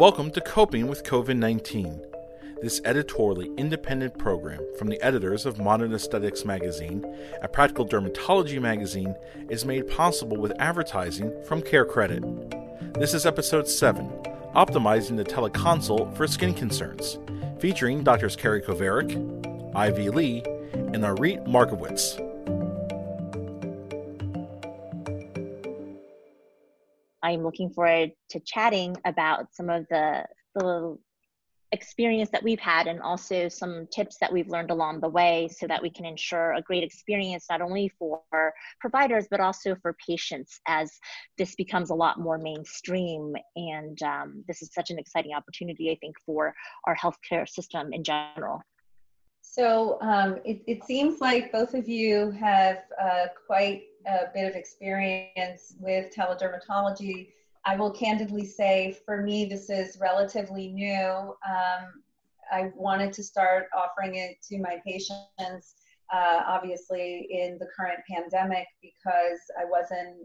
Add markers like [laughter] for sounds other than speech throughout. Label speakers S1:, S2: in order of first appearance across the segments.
S1: Welcome to Coping with COVID 19. This editorially independent program from the editors of Modern Aesthetics magazine and Practical Dermatology magazine is made possible with advertising from Care Credit. This is episode 7 Optimizing the Teleconsult for Skin Concerns, featuring Drs. Carrie Kovarik, Ivy Lee, and Orit Markowitz.
S2: I'm looking forward to chatting about some of the, the experience that we've had and also some tips that we've learned along the way so that we can ensure a great experience not only for providers but also for patients as this becomes a lot more mainstream. And um, this is such an exciting opportunity i think for our healthcare system in general.
S3: So um, it, it, seems like both of you have uh, quite a bit of experience with teledermatology I will candidly say for me, this is relatively new. Um, I wanted to start offering it to my patients, uh, obviously, in the current pandemic because I wasn't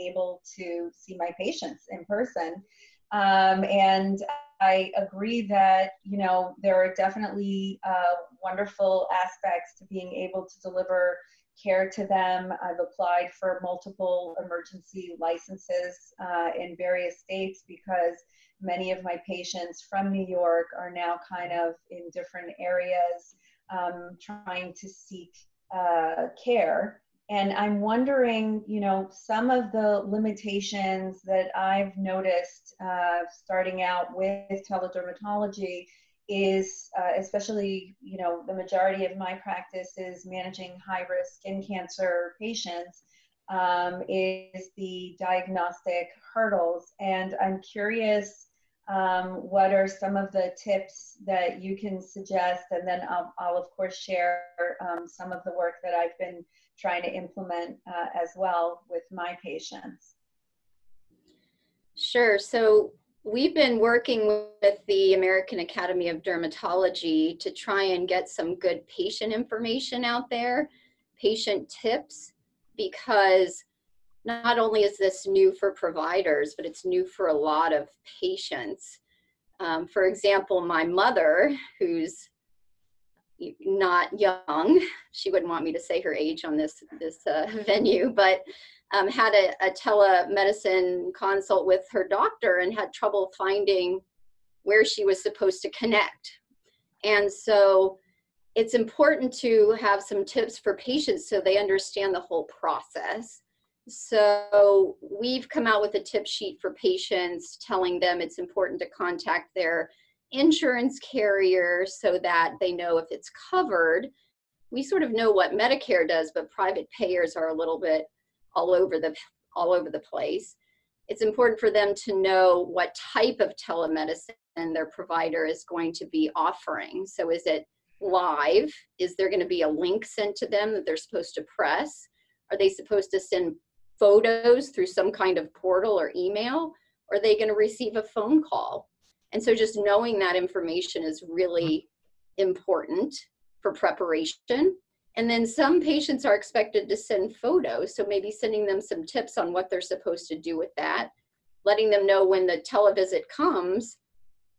S3: able to see my patients in person. Um, and I agree that, you know, there are definitely uh, wonderful aspects to being able to deliver care to them. I've applied for multiple emergency licenses uh, in various states because many of my patients from New York are now kind of in different areas um, trying to seek uh, care. And I'm wondering, you know, some of the limitations that I've noticed uh, starting out with teledermatology is uh, especially you know the majority of my practice is managing high risk skin cancer patients um, is the diagnostic hurdles. And i'm curious um, what are some of the tips that you can suggest? And then i'll, I'll of course share um, some of the work that i've been trying to implement uh, as well with my patients.
S4: Sure. So we've been working with the American Academy of Dermatology to try and get some good patient information out there, patient tips, because not only is this new for providers, but it's new for a lot of patients. Um, for example, my mother, who's not young, she wouldn't want me to say her age on this this uh, [laughs] venue, but um, had a, a telemedicine consult with her doctor and had trouble finding where she was supposed to connect. And so it's important to have some tips for patients so they understand the whole process. So we've come out with a tip sheet for patients telling them it's important to contact their insurance carrier so that they know if it's covered. We sort of know what Medicare does, but private payers are a little bit all over the all over the place. It's important for them to know what type of telemedicine their provider is going to be offering. So is it live? Is there going to be a link sent to them that they're supposed to press? Are they supposed to send photos through some kind of portal or email? Or are they going to receive a phone call? And so just knowing that information is really mm-hmm. important for preparation. And then some patients are expected to send photos, so maybe sending them some tips on what they're supposed to do with that, letting them know when the televisit comes,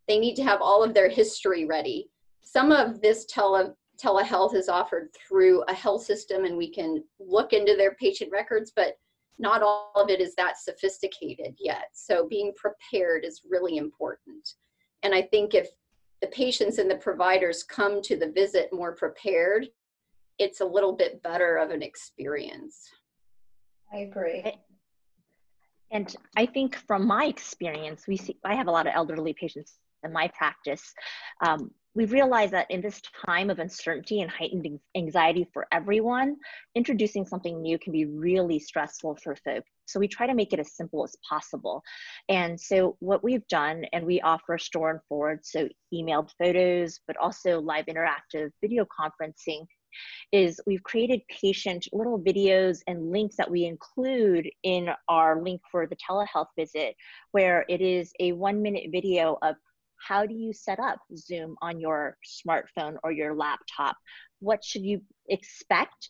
S4: they need to have all of their history ready. Some of this tele telehealth is offered through a health system and we can look into their patient records, but not all of it is that sophisticated yet. So being prepared is really important. And I think if the patients and the providers come to the visit more prepared, it's a little bit better of an experience.
S3: I agree.
S2: And I think from my experience, we see I have a lot of elderly patients in my practice. Um, we realize that in this time of uncertainty and heightened anxiety for everyone, introducing something new can be really stressful for folks. So we try to make it as simple as possible. And so what we've done, and we offer store and forward, so emailed photos, but also live interactive video conferencing is we've created patient little videos and links that we include in our link for the telehealth visit, where it is a one minute video of how do you set up Zoom on your smartphone or your laptop? What should you expect?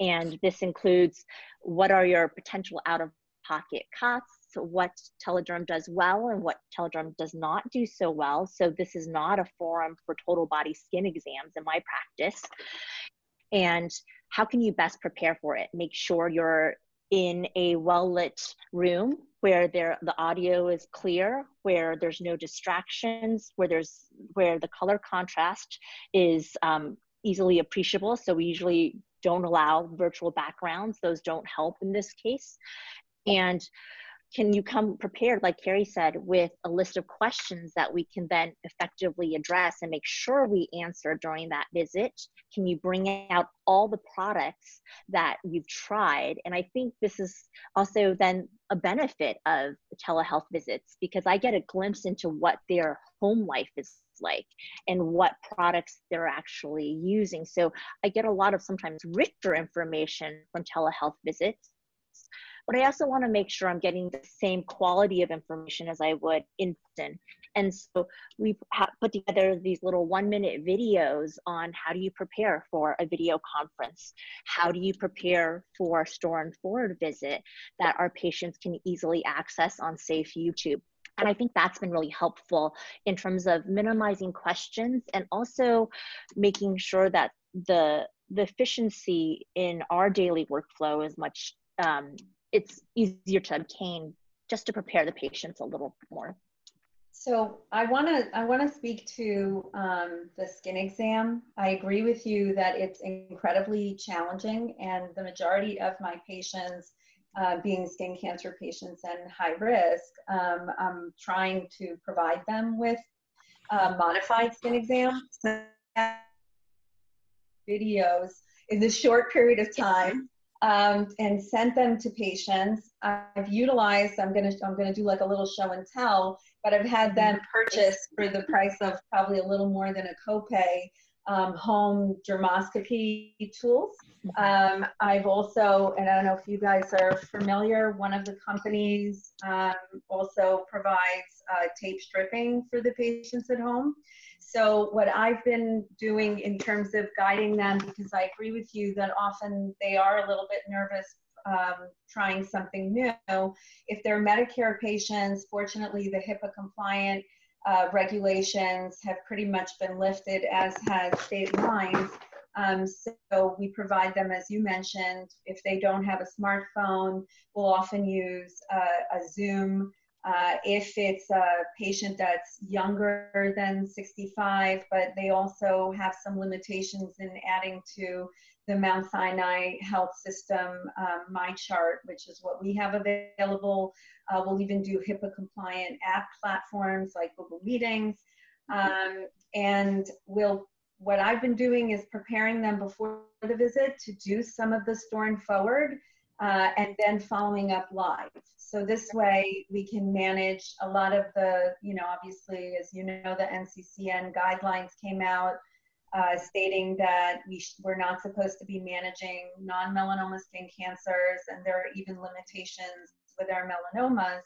S2: And this includes what are your potential out of pocket costs? what telederm does well and what telederm does not do so well so this is not a forum for total body skin exams in my practice and how can you best prepare for it make sure you're in a well lit room where there the audio is clear where there's no distractions where there's where the color contrast is um, easily appreciable. So we usually don't allow virtual backgrounds. Those don't help in this case. And can you come prepared, like Carrie said, with a list of questions that we can then effectively address and make sure we answer during that visit? Can you bring out all the products that you've tried? And I think this is also then a benefit of telehealth visits because I get a glimpse into what their home life is like and what products they're actually using. So I get a lot of sometimes richer information from telehealth visits but I also want to make sure I'm getting the same quality of information as I would in person. And so we put together these little one minute videos on how do you prepare for a video conference? How do you prepare for store and forward visit that our patients can easily access on safe YouTube? And I think that's been really helpful in terms of minimizing questions and also making sure that the the efficiency in our daily workflow is much um, it's easier to obtain just to prepare the patients a little more.
S3: So I want to I want to speak to um, the skin exam. I agree with you that it's incredibly challenging, and the majority of my patients, uh, being skin cancer patients and high risk, um, I'm trying to provide them with uh, modified skin exams. videos in this short period of time um, and sent them to patients. I've utilized, I'm gonna, I'm gonna do like a little show and tell, but I've had them mm-hmm. purchase for the price of probably a little more than a copay um, home dermoscopy tools. Mm-hmm. Um, I've also, and I don't know if you guys are familiar, one of the companies um, also provides uh, tape stripping for the patients at home. So what I've been doing in terms of guiding them, because I agree with you that often they are a little bit nervous um, trying something new. If they're Medicare patients, fortunately the HIPAA compliant uh, regulations have pretty much been lifted as has state lines. Um, so we provide them, as you mentioned, if they don't have a smartphone, we'll often use uh, a Zoom uh, if it's a patient that's younger than 65, but they also have some limitations in adding to the Mount Sinai Health System um, MyChart, which is what we have available. Uh, we'll even do HIPAA compliant app platforms like Google Meetings. Um, and we'll, what I've been doing is preparing them before the visit to do some of the store and forward uh, and then following up live. So this way we can manage a lot of the, you know, obviously, as you know, the NCCN guidelines came out uh, stating that we we're not supposed to be managing non-melanoma skin cancers, and there are even limitations with our melanomas.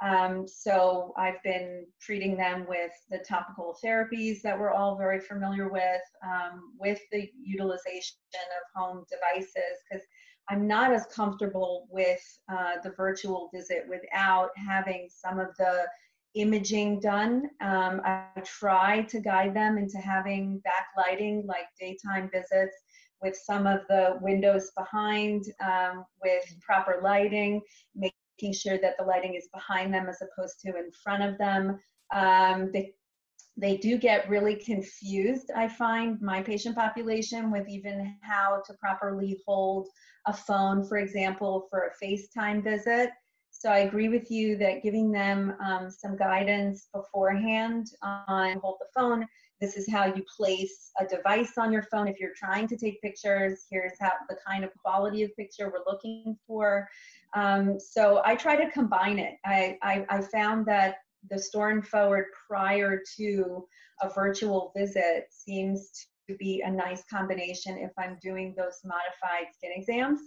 S3: Um, so I've been treating them with the topical therapies that we're all very familiar with, um, with the utilization of home devices, because I'm not as comfortable with uh, the virtual visit without having some of the imaging done. Um, I try to guide them into having backlighting like daytime visits with some of the windows behind um, with proper lighting, making sure that the lighting is behind them as opposed to in front of them. Um, they do get really confused, I find, my patient population with even how to properly hold a phone, for example, for a FaceTime visit. So I agree with you that giving them um, some guidance beforehand on hold the phone. This is how you place a device on your phone if you're trying to take pictures. Here's how the kind of quality of picture we're looking for. Um, so I try to combine it. I, I, I found that the store and forward prior to a virtual visit seems to be a nice combination if I'm doing those modified skin exams.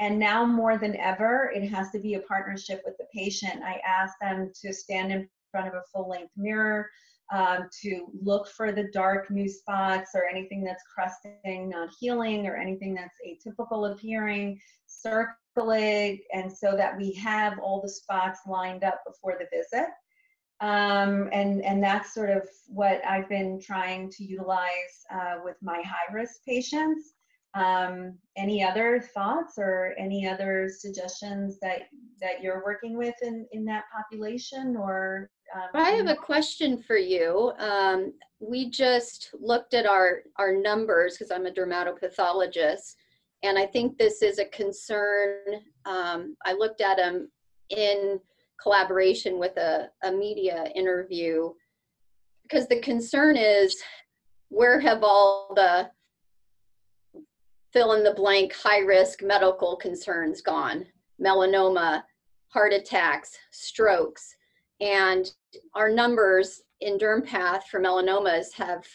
S3: And now more than ever, it has to be a partnership with the patient. I ask them to stand in front of a full length mirror, um, to look for the dark new spots or anything that's crusting, not healing, or anything that's atypical appearing. Circle it and so that we have all the spots lined up before the visit. Um, and, and that's sort of what I've been trying to utilize uh, with my high risk patients. Um, any other thoughts or any other suggestions that, that you're working with in, in that population or? Um,
S4: I have a question for you. Um, we just looked at our, our numbers because I'm a dermatopathologist and I think this is a concern. Um, I looked at them in collaboration with a, a media interview because the concern is where have all the fill in the blank high risk medical concerns gone? Melanoma, heart attacks, strokes, and our numbers in DermPath for melanomas have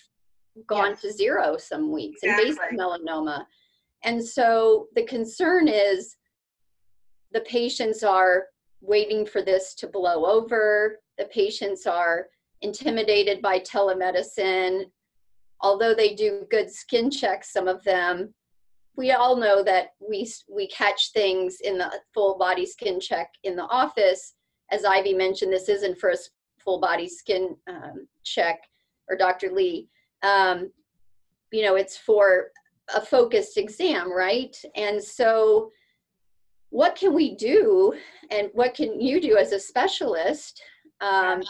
S4: gone yes. to zero some weeks exactly. in basic melanoma. And so the concern is the patients are waiting for this to blow over. The patients are intimidated by telemedicine. Although they do good skin checks, some of them, we all know that we, we catch things in the full body skin check in the office. As Ivy mentioned, this isn't for a full body skin um, check, or Dr. Lee. Um, you know, it's for a focused exam, right? And so what can we do and what can you do as a specialist um,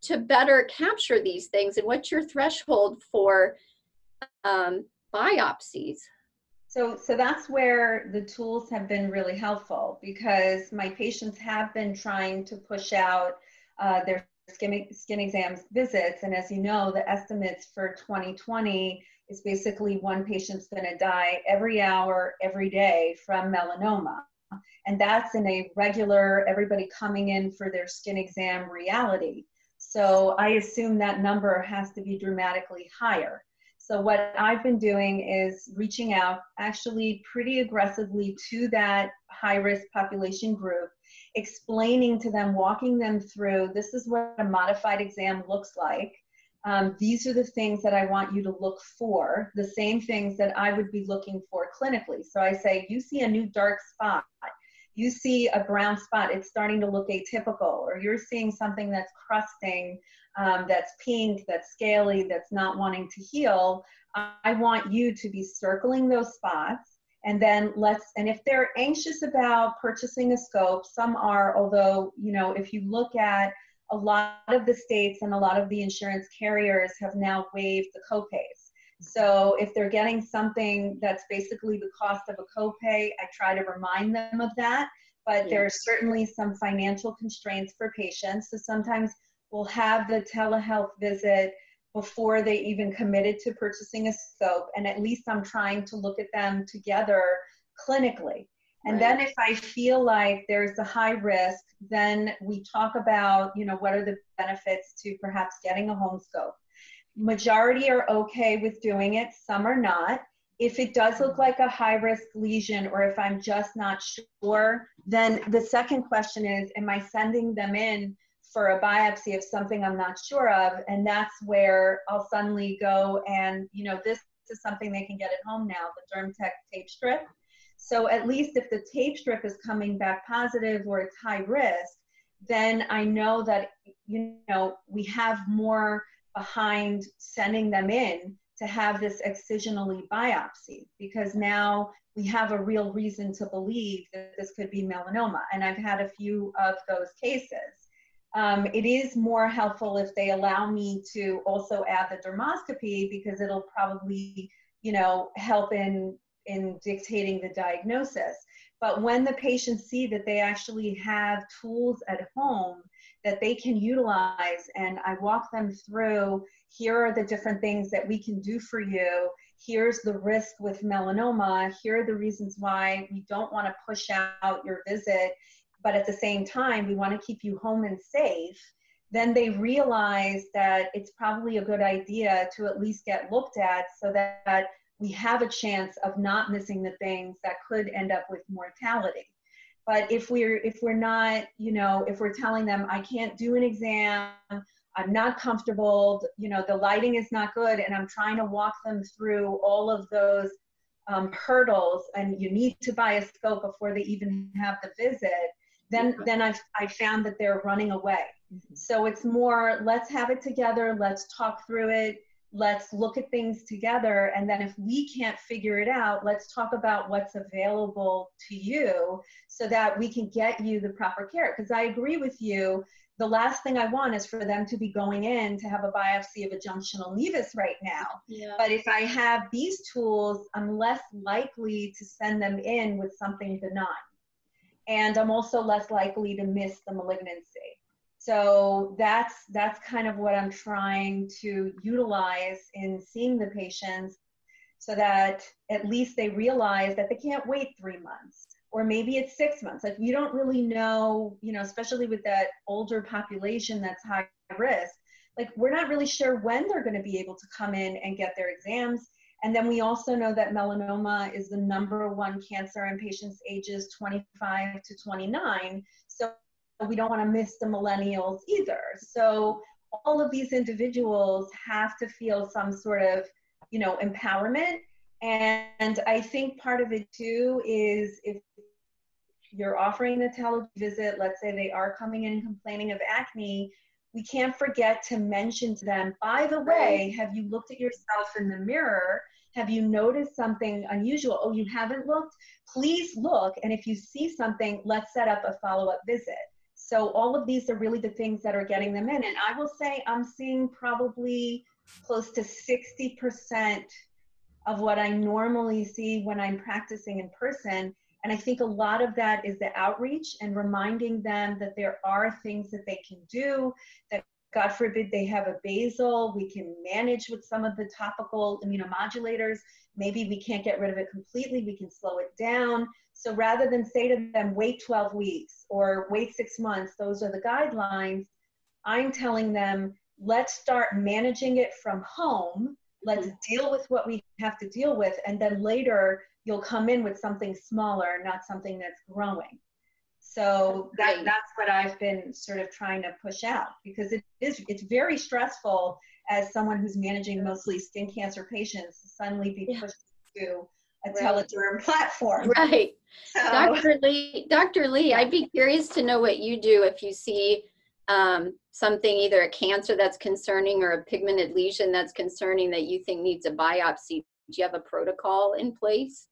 S4: to better capture these things and what's your threshold for um, biopsies?
S3: So so that's where the tools have been really helpful because my patients have been trying to push out uh, their skin, skin exams visits. And as you know the estimates for 2020 is basically one patient's going to die every hour every day from melanoma and that's in a regular, everybody coming in for their skin exam reality. So I assume that number has to be dramatically higher. So what I've been doing is reaching out actually pretty aggressively to that high risk population group, explaining to them, walking them through, this is what a modified exam looks like. Um, these are the things that I want you to look for, the same things that I would be looking for clinically. So I say, you see a new dark spot you see a brown spot, it's starting to look atypical, or you're seeing something that's crusting, um, that's pink, that's scaly, that's not wanting to heal, I want you to be circling those spots. And then let's, and if they're anxious about purchasing a scope, some are, although, you know, if you look at a lot of the states and a lot of the insurance carriers have now waived the copays. So if they're getting something that's basically the cost of a copay, I try to remind them of that. But yeah. there are certainly some financial constraints for patients. So sometimes we'll have the telehealth visit before they even committed to purchasing a scope. And at least I'm trying to look at them together clinically. And right. then if I feel like there's a high risk, then we talk about, you know, what are the benefits to perhaps getting a home scope Majority are okay with doing it, some are not. If it does look like a high risk lesion or if I'm just not sure, then the second question is Am I sending them in for a biopsy of something I'm not sure of? And that's where I'll suddenly go and, you know, this is something they can get at home now the DermTech tape strip. So at least if the tape strip is coming back positive or it's high risk, then I know that, you know, we have more behind sending them in to have this excisionally biopsy because now we have a real reason to believe that this could be melanoma. And I've had a few of those cases. Um, it is more helpful if they allow me to also add the dermoscopy because it'll probably, you know, help in in dictating the diagnosis. But when the patients see that they actually have tools at home that they can utilize and I walk them through here are the different things that we can do for you. Here's the risk with melanoma. Here are the reasons why we don't want to push out your visit, but at the same time, we want to keep you home and safe. Then they realize that it's probably a good idea to at least get looked at so that we have a chance of not missing the things that could end up with mortality but if we're if we're not you know if we're telling them i can't do an exam i'm not comfortable you know the lighting is not good and i'm trying to walk them through all of those um, hurdles and you need to buy a scope before they even have the visit, then then I've I found that they're running away. Mm-hmm. So it's more let's have it together, let's talk through it, let's look at things together, and then if we can't figure it out, let's talk about what's available to you so that we can get you the proper care. Because I agree with you the last thing I want is for them to be going in to have a biopsy of a junctional nevus right now. Yeah. But if I have these tools, I'm less likely to send them in with something benign. And I'm also less likely to miss the malignancy. So that's that's kind of what I'm trying to utilize in seeing the patients so that at least they realize that they can't wait three months or maybe it's six months. Like you don't really know, you know, especially with that older population that's high risk, like we're not really sure when they're going to be able to come in and get their exams. And then we also know that melanoma is the number one cancer in patients ages 25 to 29. So we don't want to miss the millennials either. So all of these individuals have to feel some sort of, you know, empowerment and I think part of it too is if you're offering the televisit, let's say they are coming in complaining of acne, we can't forget to mention to them, by the way, have you looked at yourself in the mirror? Have you noticed something unusual? Oh, you haven't looked? Please look. And if you see something, let's set up a follow up visit. So, all of these are really the things that are getting them in. And I will say, I'm seeing probably close to 60% of what I normally see when I'm practicing in person. And I think a lot of that is the outreach and reminding them that there are things that they can do, that God forbid they have a basal, we can manage with some of the topical immunomodulators. Maybe we can't get rid of it completely, we can slow it down. So rather than say to them, wait 12 weeks or wait six months, those are the guidelines, I'm telling them, let's start managing it from home. Let's mm-hmm. deal with what we have to deal with and then later you'll come in with something smaller not something that's growing. So that, that's what i've been sort of trying to push out because it is it's very stressful as someone who's managing mostly skin cancer patients to suddenly be pushed yeah. to a right. telederm [laughs] platform
S4: right so. dr lee dr lee i'd be curious to know what you do if you see um, something, either a cancer that's concerning or a pigmented lesion that's concerning that you think needs a biopsy, do you have a protocol in place?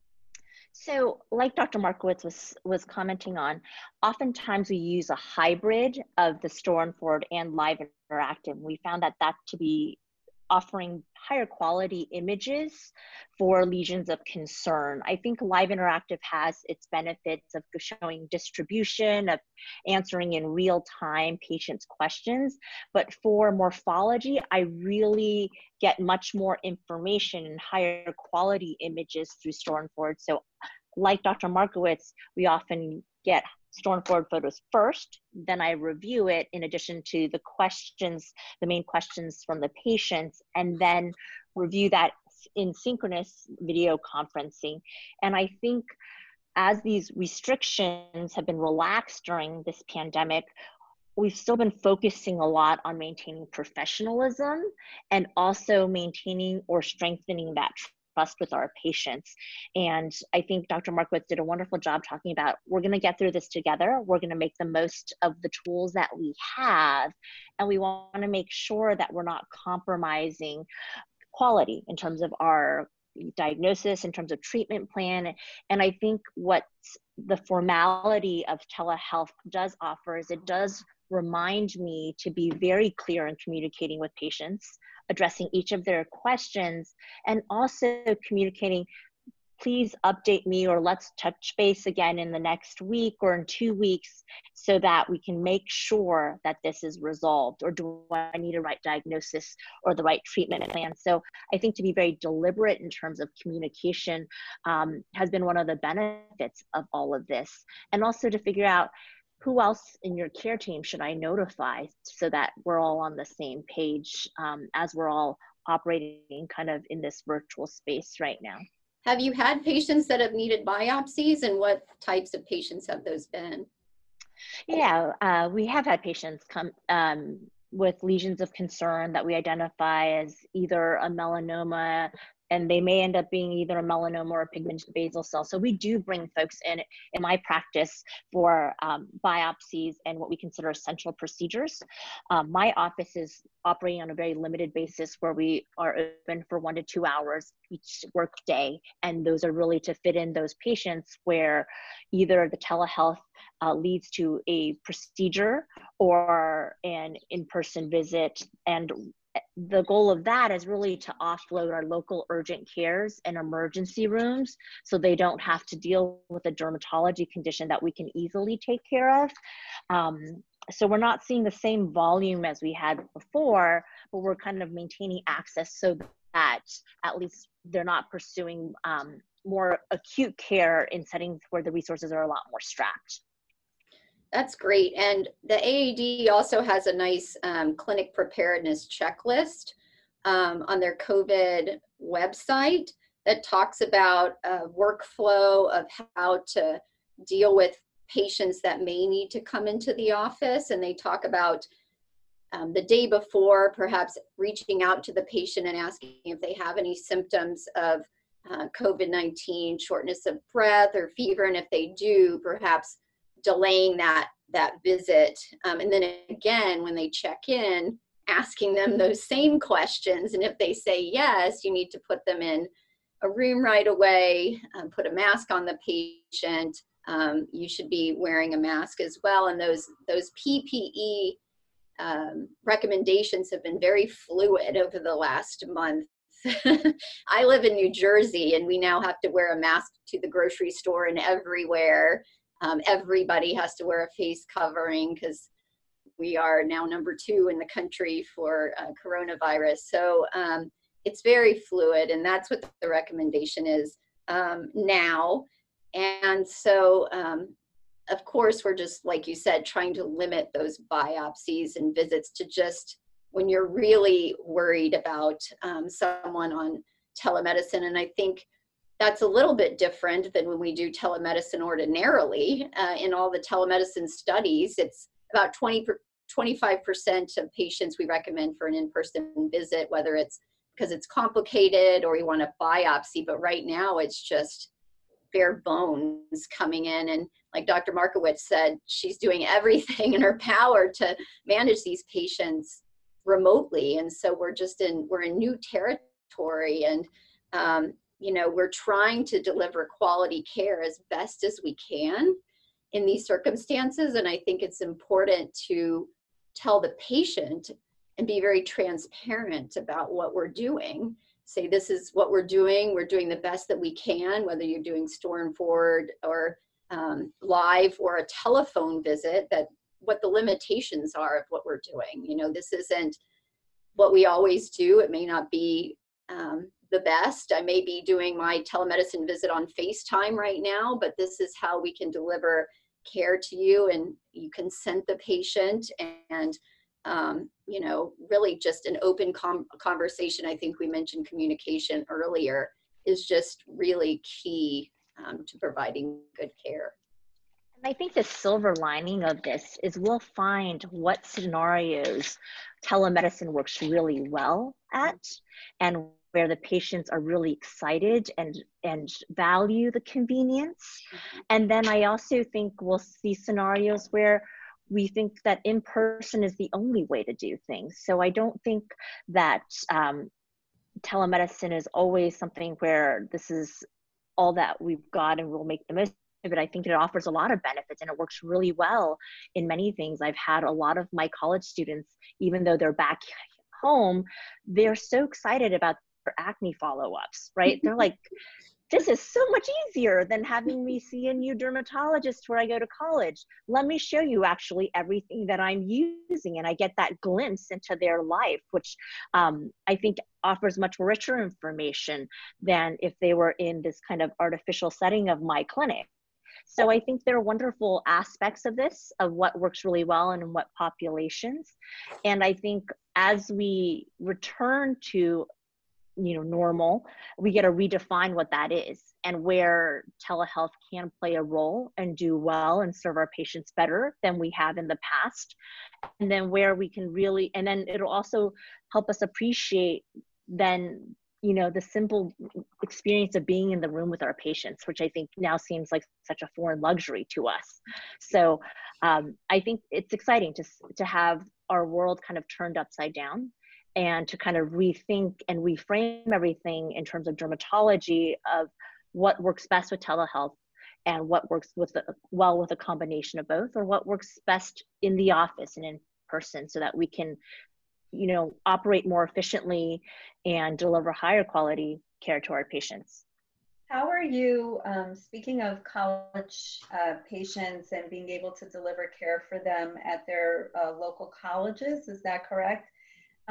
S2: So, like Dr. Markowitz was was commenting on, oftentimes we use a hybrid of the store and forward and live interactive. We found that that to be offering higher quality images for lesions of concern. I think Live Interactive has its benefits of showing distribution, of answering in real time patients' questions. But for morphology, I really get much more information and higher quality images through Store and Forward. So, like Dr. Markowitz, we often get forward photos first, then I review it in addition to the questions, the main questions from the patients, and then review that in synchronous video conferencing. And I think as these restrictions have been relaxed during this pandemic, we've still been focusing a lot on maintaining professionalism and also maintaining or strengthening that trust with our patients. And I think Dr. Markowitz did a wonderful job talking about we're going to get through this together. We're going to make the most of the tools that we have. And we want to make sure that we're not compromising quality in terms of our diagnosis, in terms of treatment plan. And I think what the formality of telehealth does offer is it does remind me to be very clear in communicating with patients addressing each of their questions and also communicating please update me or let's touch base again in the next week or in two weeks so that we can make sure that this is resolved or do i need a right diagnosis or the right treatment plan? So i think to be very deliberate in terms of communication um, has been one of the benefits of all of this. And also to figure out who else in your care team should I notify so that we're all on the same page um, as we're all operating kind of in this virtual space right now?
S4: Have you had patients that have needed biopsies and what types of patients have those been?
S2: Yeah, uh, we have had patients come um, with lesions of concern that we identify as either a melanoma and they may end up being either a melanoma or a pigmented basal cell. So we do bring folks in in my practice for um, biopsies and what we consider essential procedures. Um, my office is operating on a very limited basis where we are open for one to two hours each work day. And those are really to fit in those patients where either the telehealth uh, leads to a procedure or an in-person visit and the goal of that is really to offload our local urgent cares and emergency rooms so they don't have to deal with a dermatology condition that we can easily take care of. Um, so we're not seeing the same volume as we had before, but we're kind of maintaining access so that at least they're not pursuing um, more acute care in settings where the resources are a lot more strapped.
S4: That's great. And the AAD also has a nice um, clinic preparedness checklist um, on their COVID website that talks about a workflow of how to deal with patients that may need to come into the office. And they talk about um, the day before, perhaps reaching out to the patient and asking if they have any symptoms of uh, COVID 19, shortness of breath or fever. And if they do, perhaps delaying that that visit. Um, and then again when they check in asking them those same questions. And if they say yes you need to put them in a room right away um, put a mask on the patient. Um, you should be wearing a mask as well. And those those ppe um, recommendations have been very fluid over the last month. [laughs] I live in New Jersey and we now have to wear a mask to the grocery store and everywhere. Um, everybody has to wear a face covering because we are now number two in the country for uh, coronavirus. So um, it's very fluid, and that's what the recommendation is um, now. And so, um, of course, we're just, like you said, trying to limit those biopsies and visits to just when you're really worried about um, someone on telemedicine. And I think that's a little bit different than when we do telemedicine ordinarily. Uh, in all the telemedicine studies, it's about 20 25% of patients we recommend for an in-person visit, whether it's because it's complicated or you want a biopsy. But right now, it's just bare bones coming in. And like Dr. Markowitz said, she's doing [laughs] everything in her power to manage these patients remotely. And so we're just in we're in new territory. And um, you know we're trying to deliver quality care as best as we can in these circumstances. And i think it's important to tell the patient and be very transparent about what we're doing. Say this is what we're doing. We're doing the best that we can whether you're doing store and forward or um, live or a telephone visit that what the limitations are of what we're doing. You know this isn't what we always do. It may not be um, the best. I may be doing my telemedicine visit on FaceTime right now, but this is how we can deliver care to you and you consent the patient and um, you know really just an open com- conversation i think we mentioned communication earlier is just really key um, to providing good care
S2: and I think the silver lining of this is we'll find what scenarios telemedicine works really well at and where the patients are really excited and and value the convenience. Mm-hmm. and then i also think we'll see scenarios where we think that in person is the only way to do things. So i don't think that um, telemedicine is always something where this is all that we've got and we'll make the most of it. I think it offers a lot of benefits and it works really well in many things. I've had a lot of my college students even though they're back home they're so excited about acne follow-ups, right? They're [laughs] like, this is so much easier than having me see a new dermatologist where I go to college. Let me show you actually everything that I'm using. And I get that glimpse into their life, which um, I think offers much richer information than if they were in this kind of artificial setting of my clinic. So I think there are wonderful aspects of this, of what works really well and in what populations. And I think as we return to you know normal we get to redefine what that is and where telehealth can play a role and do well and serve our patients better than we have in the past. And then where we can really and then it'll also help us appreciate then you know the simple experience of being in the room with our patients which i think now seems like such a foreign luxury to us. So um, i think it's exciting to to have our world kind of turned upside down and to kind of rethink and reframe everything in terms of dermatology of what works best with telehealth and what works with the, well with a combination of both or what works best in the office and in person so that we can you know operate more efficiently and deliver higher quality care to our patients.
S3: How are you um, speaking of college uh, patients and being able to deliver care for them at their uh, local colleges? Is that correct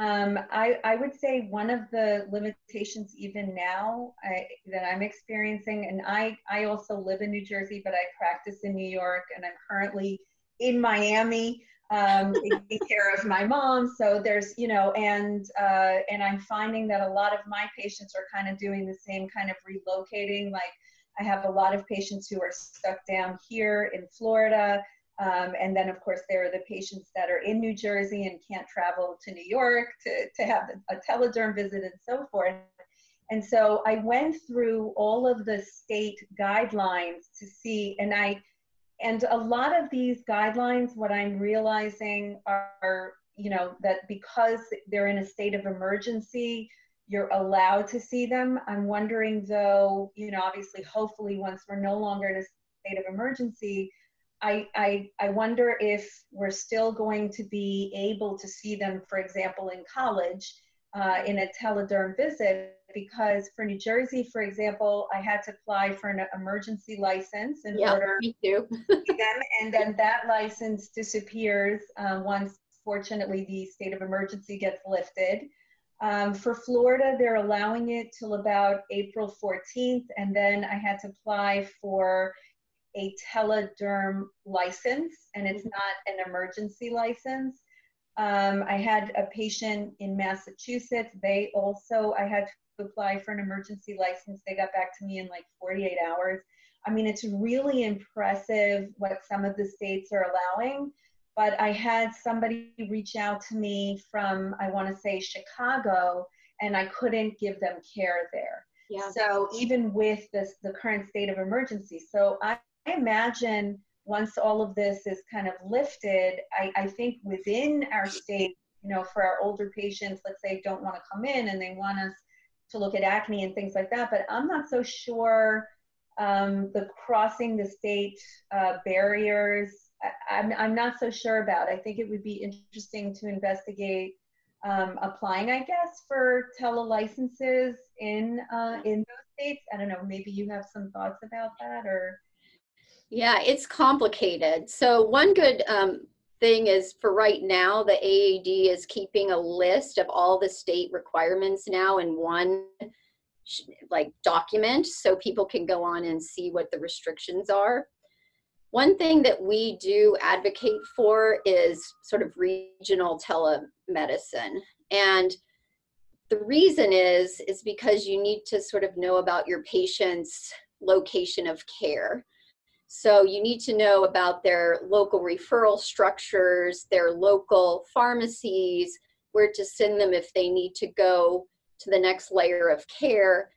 S3: um, I, I, would say one of the limitations even now I, that I'm experiencing, and I, I also live in New Jersey, but I practice in New York, and I'm currently in Miami um, [laughs] taking care of my mom. So there's, you know, and uh, and I'm finding that a lot of my patients are kind of doing the same kind of relocating. Like I have a lot of patients who are stuck down here in Florida. Um, and then, of course, there are the patients that are in New Jersey and can't travel to New York to, to have a telederm visit and so forth. And so I went through all of the state guidelines to see, and I, and a lot of these guidelines, what I'm realizing are, you know, that because they're in a state of emergency, you're allowed to see them. I'm wondering though, you know, obviously, hopefully, once we're no longer in a state of emergency, I, I, I wonder if we're still going to be able to see them, for example, in college uh, in a telederm visit, because for New Jersey, for example, I had to apply for an emergency license in
S4: yeah,
S3: order
S4: me too. [laughs]
S3: them, and then that license disappears uh, once, fortunately, the state of emergency gets lifted. Um, for Florida, they're allowing it till about April 14th, and then I had to apply for a telederm license and it's not an emergency license. Um, I had a patient in Massachusetts. They also, I had to apply for an emergency license. They got back to me in like 48 hours. I mean, it's really impressive what some of the states are allowing. But I had somebody reach out to me from, I want to say, Chicago, and I couldn't give them care there. Yeah. So even with this, the current state of emergency, so I I imagine once all of this is kind of lifted, I, I think within our state, you know, for our older patients, let's say don't want to come in and they want us to look at acne and things like that, but I'm not so sure um, the crossing the state uh, barriers. I, am I'm, I'm not so sure about. I think it would be interesting to investigate um, applying, I guess, for tele licenses in uh, in those states. I don't know. Maybe you have some thoughts about that, or
S4: yeah, it's complicated. So one good um, thing is for right now, the AAD is keeping a list of all the state requirements now in one like document so people can go on and see what the restrictions are. One thing that we do advocate for is sort of regional telemedicine. And the reason is is because you need to sort of know about your patient's location of care. So you need to know about their local referral structures, their local pharmacies, where to send them if they need to go to the next layer of care.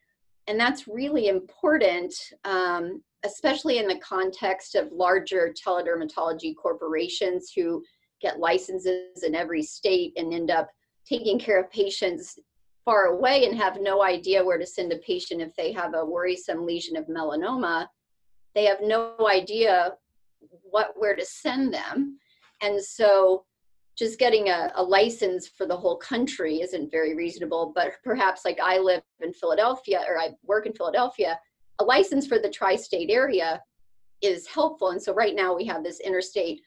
S4: And that's really important, um, especially in the context of larger teledermatology corporations who get licenses in every state and end up taking care of patients far away and have no idea where to send a patient if they have a worrisome lesion of melanoma they have no idea what where to send them. And so just getting a, a, license for the whole country isn't very reasonable but perhaps like i live in philadelphia or i work in philadelphia a license for the tri-state area is helpful. And so right now we have this interstate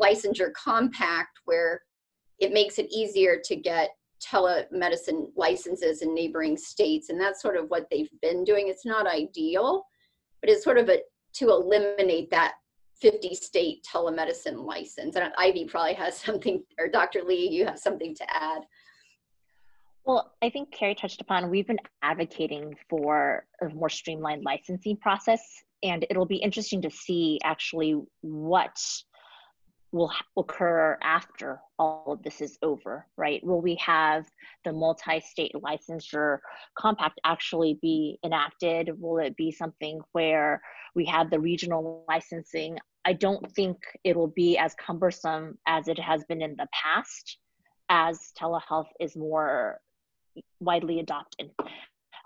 S4: licensure compact where it makes it easier to get telemedicine licenses in neighboring states. And that's sort of what they've been doing. It's not ideal but it's sort of a to eliminate that 50 state telemedicine license. And Ivy probably has [laughs] something, or Dr. Lee, you have something to add.
S2: Well, I think Carrie touched upon, we've been advocating for a more streamlined licensing process, and it'll be interesting to see actually what will occur after all of this is over, right? Will we have the multi-state licensure compact actually be enacted? Will it be something where we have the regional licensing? I don't think it will be as cumbersome as it has been in the past as telehealth is more widely adopted.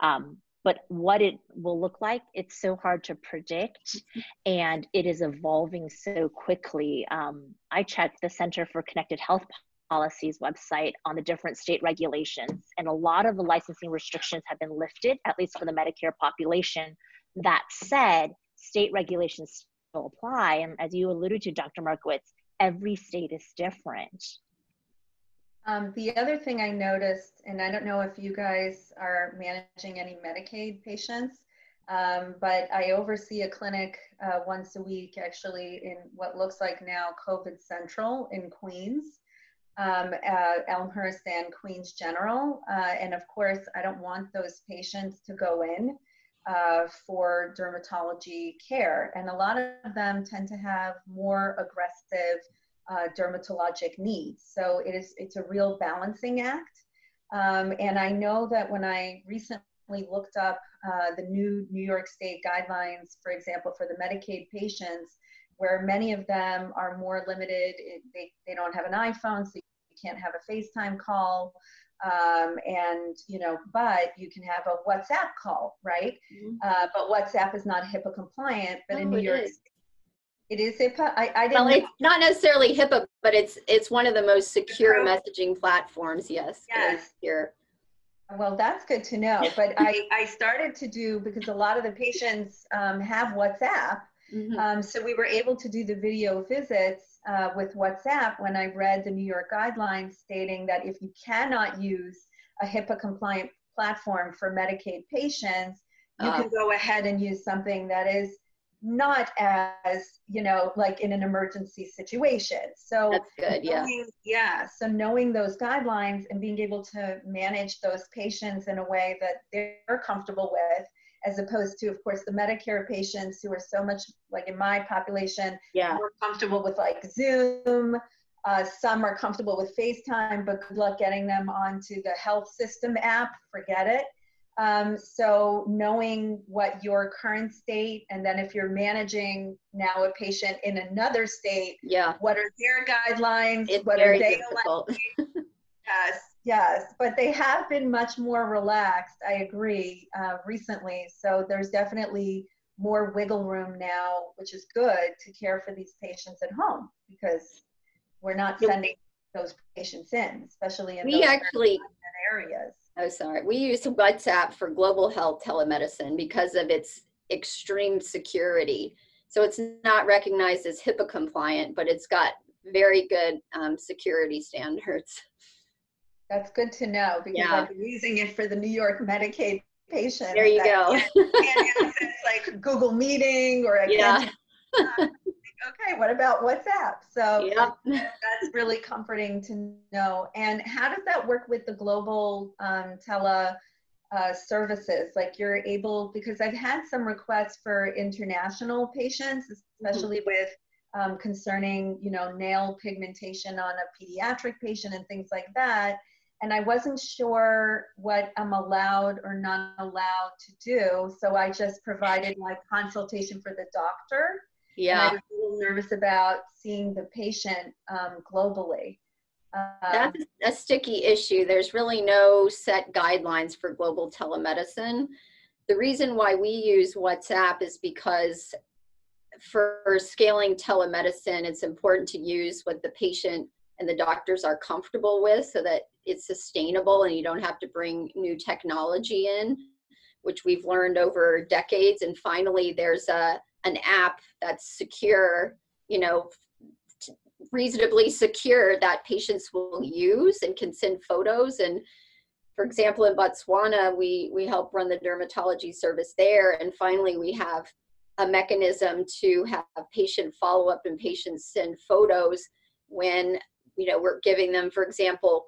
S2: Um, but what it will look like, it's so hard to predict and it is evolving so quickly. Um, I checked the Center for Connected Health Policy's website on the different state regulations, and a lot of the licensing restrictions have been lifted, at least for the Medicare population. That said, state regulations still apply. And as you alluded to, Dr. Markowitz, every state is different.
S3: Um, the other thing I noticed, and I don't know if you guys are managing any Medicaid patients, um, but I oversee a clinic uh, once a week actually in what looks like now COVID Central in Queens, um, uh, Elmhurst and Queens General. Uh, and of course, I don't want those patients to go in uh, for dermatology care. And a lot of them tend to have more aggressive uh, dermatologic needs. So it is it's a real balancing act. Um, and I know that when I recently looked up uh, the new New York State guidelines, for example, for the Medicaid patients, where many of them are more limited, they, they don't have an iPhone, so you can't have a FaceTime call. Um, and you know, but you can have a WhatsApp call, right? Mm-hmm. Uh, but WhatsApp is not HIPAA compliant. But oh, in New York, is. It is HIPAA. I, I didn't.
S4: Well, it's not necessarily HIPAA, but it's it's one of the most secure messaging platforms. Yes.
S3: Yes. Here. Well, that's good to know. [laughs] But I I started to do because a lot of the patients um, have WhatsApp, mm-hmm. um, so we were able to do the video visits uh, with WhatsApp when I read the New York guidelines stating that if you cannot use a HIPAA compliant platform for Medicaid patients, you uh, can go ahead and use something that is not as you know like in an emergency situation. So
S4: that's good yeah.
S3: yeah so knowing those guidelines and being able to manage those patients in a way that they're comfortable with as opposed to of course the medicare patients who are so much like in my population
S4: yeah.
S3: more comfortable with like zoom uh, some are comfortable with facetime but good luck getting them onto the health system app forget it um, so knowing what your current state, and then if you're managing now a patient in another state,
S4: yeah,
S3: what are their guidelines?
S4: It's
S3: what
S4: very are they difficult.
S3: yes, yes, but they have been much more relaxed. I agree uh, recently. So there's definitely more wiggle room now, which is good to care for these patients at home because we're not sending those patients in, especially in
S4: we actually
S3: areas
S4: Oh, sorry. We use WhatsApp for global health telemedicine because of its extreme security. So it's not recognized as HIPAA compliant, but it's got very good um, security standards.
S3: That's good to know because yeah. I've been using it for the New York Medicaid patient.
S4: There you go. [laughs]
S3: can't access like Google Meeting or I yeah. Okay, what about WhatsApp? So
S4: yep.
S3: that's really comforting to know. And how does that work with the global um, tele uh, services? Like you're able, because I've had some requests for international patients, especially mm-hmm. with um, concerning, you know, nail pigmentation on a pediatric patient and things like that. And I wasn't sure what I'm allowed or not allowed to do. So I just provided my consultation for the doctor
S4: yeah.
S3: And I was a little nervous about seeing the patient um, globally.
S4: Uh, That's a sticky issue. There's really no set guidelines for global telemedicine. The reason why we use WhatsApp is because for scaling telemedicine, it's important to use what the patient and the doctors are comfortable with so that it's sustainable and you don't have to bring new technology in, which we've learned over decades. And finally, there's a an app that's secure, you know, reasonably secure that patients will use and can send photos. And for example, in Botswana, we, we help run the dermatology service there. And finally, we have a mechanism to have patient follow up and patients send photos when, you know, we're giving them, for example,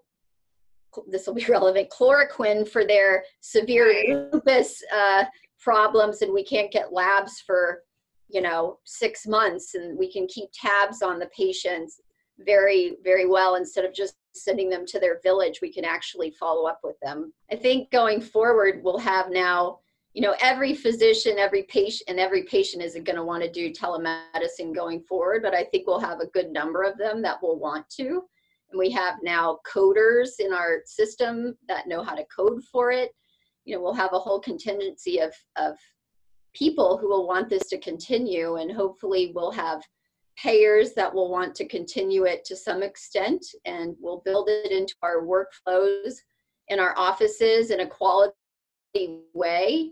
S4: this will be [laughs] relevant, chloroquine for their severe lupus uh, problems, and we can't get labs for you know six months and we can keep tabs on the patients very, very well. Instead of just sending them to their village, we can actually follow up with them. I think going forward, we'll have now, you know, every physician, every patient, and every patient isn't going to want to do telemedicine going forward, but I think we'll have a good number of them that will want to. And we have now coders in our system that know how to code for it. You know, we'll have a whole contingency of, of people who will want this to continue, and hopefully we'll have payers that will want to continue it to some extent, and we'll build it into our workflows in our offices in a quality way.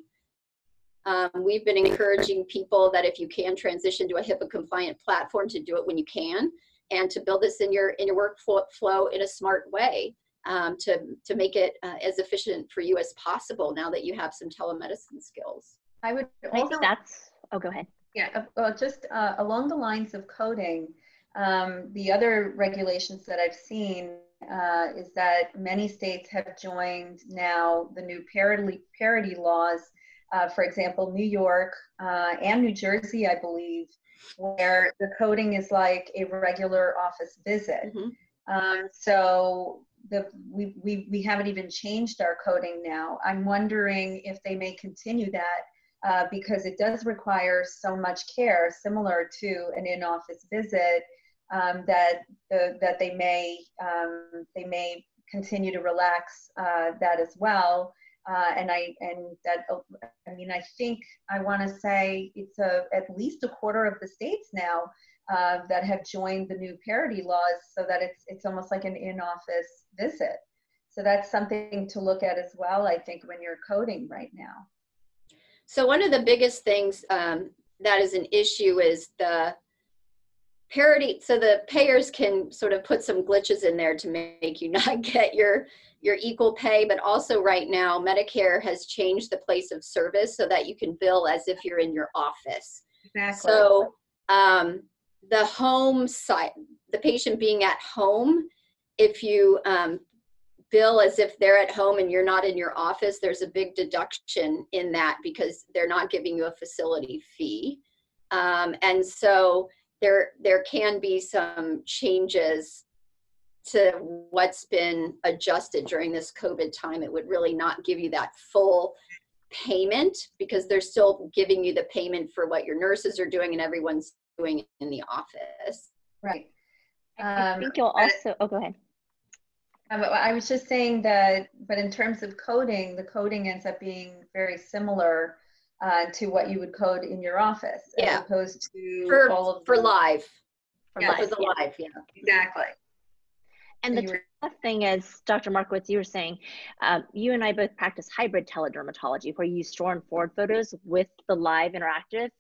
S4: Um, we've been encouraging people that if you can transition to a HIPAA compliant platform to do it when you can and to build this in your in your workflow in a smart way um, to to make it uh, as efficient for you as possible now that you have some telemedicine skills.
S3: I would
S2: I think that's oh go ahead.
S3: Yeah, uh, well, just uh, along the lines of coding, um, the other regulations that I've seen uh, is that many states have joined now the new parity parity laws. Uh, for example, New York uh, and New Jersey, I believe, where the coding is like a regular office visit. Mm-hmm. Um, so the, we, we, we haven't even changed our coding now. I'm wondering if they may continue that uh, because it does require so much care, similar to an in-office visit, um, that the, that they may um, they may continue to relax uh, that as well. Uh, and I and that I mean I think I want to say it's a at least a quarter of the states now uh, that have joined the new parity laws, so that it's it's almost like an in-office visit. So that's something to look at as well. I think when you're coding right now.
S4: So one of the biggest things um, that is an issue is the parity. So the payers can sort of put some glitches in there to make you [laughs] not get your your equal pay, but also right now Medicare has changed the place of service so that you can bill as if you're in your office.
S3: Exactly.
S4: So um, the home site, the patient being at home, if you um, bill as if they're at home and you're not in your office, there's a big deduction in that because they're not giving you a facility fee. Um, and so there there can be some changes to what's been adjusted during this COVID time. It would really not give you that full payment because they're still giving you the payment for what your nurses are doing and everyone's doing in the office.
S3: Right.
S2: I um, think you'll also, oh, go ahead.
S3: Um, I was just saying that, but in terms of coding, the coding ends up being very similar uh, to what you would code in your office,
S4: yeah.
S3: as opposed to
S4: for,
S3: all of
S4: for the, live.
S2: For yeah, live,
S4: for the
S2: yeah.
S4: live, yeah.
S3: Exactly.
S2: And so the tough thing is, Dr. Markowitz, you were saying, uh, you and I both practice hybrid teledermatology, where you store and forward photos with the live interactive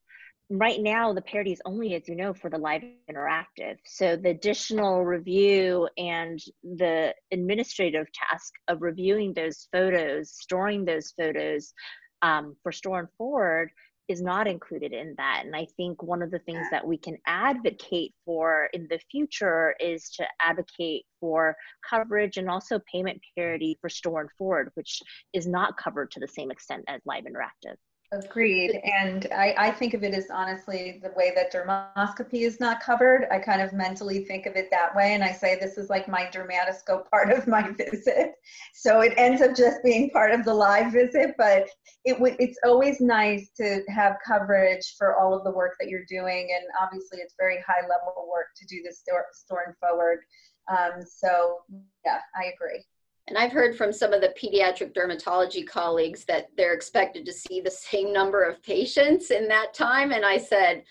S2: right now the parity is only as you know for the live interactive. So the additional review and the administrative task of reviewing those photos storing those photos um, for store and forward is not included in that. And i think one of the things that we can advocate for in the future is to advocate for coverage and also payment parity for store and forward which is not covered to the same extent as live interactive
S3: Agreed. And I, I think of it as honestly the way that dermoscopy is not covered. I kind of mentally think of it that way. And I say this is like my dermatoscope part of my [laughs] visit. So it ends up just being part of the live visit, but it would it's always nice to have coverage for all of the work that you're doing. And obviously it's very high level work to do this store, store and forward. Um, so yeah, I agree.
S4: And I've heard from some of the pediatric dermatology colleagues that they're expected to see the same number of patients in that time. And I said,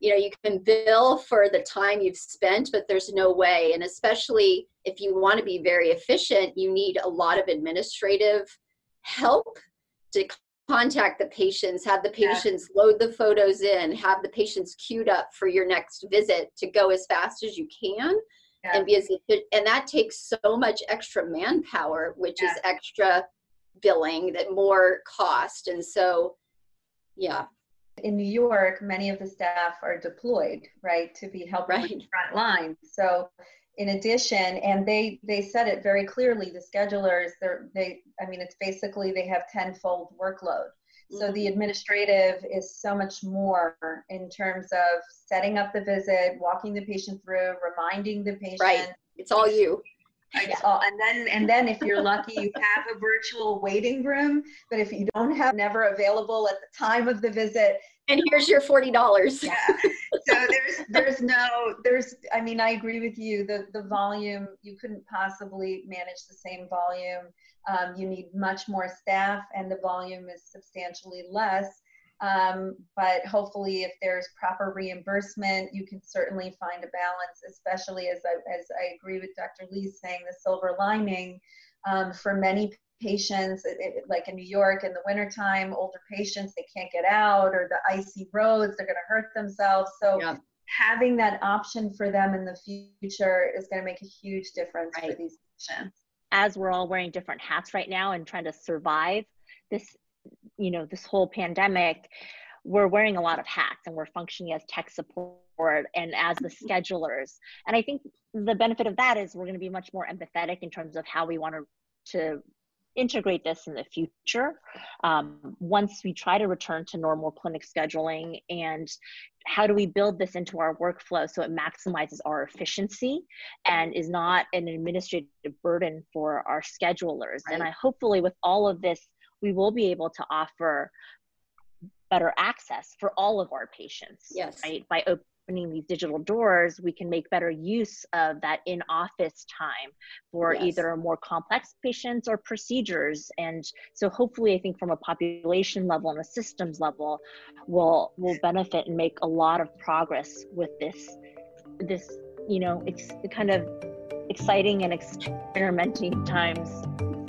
S4: you know, you can bill for the time you've spent, but there's no way. And especially if you want to be very efficient, you need a lot of administrative help to contact the patients, have the patients yeah. load the photos in, have the patients queued up for your next visit to go as fast as you can yeah. and be as and that takes so much extra manpower which yeah. is extra billing that more cost and so yeah
S3: in new york many of the staff are deployed right to be helping right. the front line so in addition and they they said it very clearly the schedulers they're they i mean it's basically they have tenfold workload So the mm-hmm. administrative is so much more in terms of setting up the visit, walking the patient through, reminding the patient.
S4: Right. It's all you.
S3: It's all, and then and then if you're lucky, you have a virtual waiting room. But if you don't have, never available at the time of the visit.
S4: And here's your forty dollars.
S3: Yeah. so there's there's no there's I mean I agree with you. The the volume you couldn't possibly manage the same volume um, you need much more staff and the volume is substantially less. Um, but hopefully if there's proper reimbursement, you can certainly find a balance, especially as I, as I agree with Dr. Lee saying the silver lining um, for many patients, it, it, like in New York in the wintertime, older patients, they can't get out or the icy roads, they're going to hurt themselves. So yeah. having that option for them in the future is going to make a huge difference right. for these patients
S2: as we're all wearing different hats right now and trying to survive this you know this whole pandemic we're wearing a lot of hats and we're functioning as tech support and as the mm-hmm. schedulers and i think the benefit of that is we're going to be much more empathetic in terms of how we want to to integrate this in the future um, once we try to return to normal clinic scheduling and how do we build this into our workflow so it maximizes our efficiency and is not an administrative burden for our schedulers right. and i hopefully with all of this we will be able to offer better access for all of our patients
S4: yes
S2: right by opening these digital doors, we can make better use of that in office time for yes. either more complex patients or procedures. And so hopefully I think from a population level and a systems level, we'll will benefit and make a lot of progress with this this, you know, it's kind of exciting and experimenting times.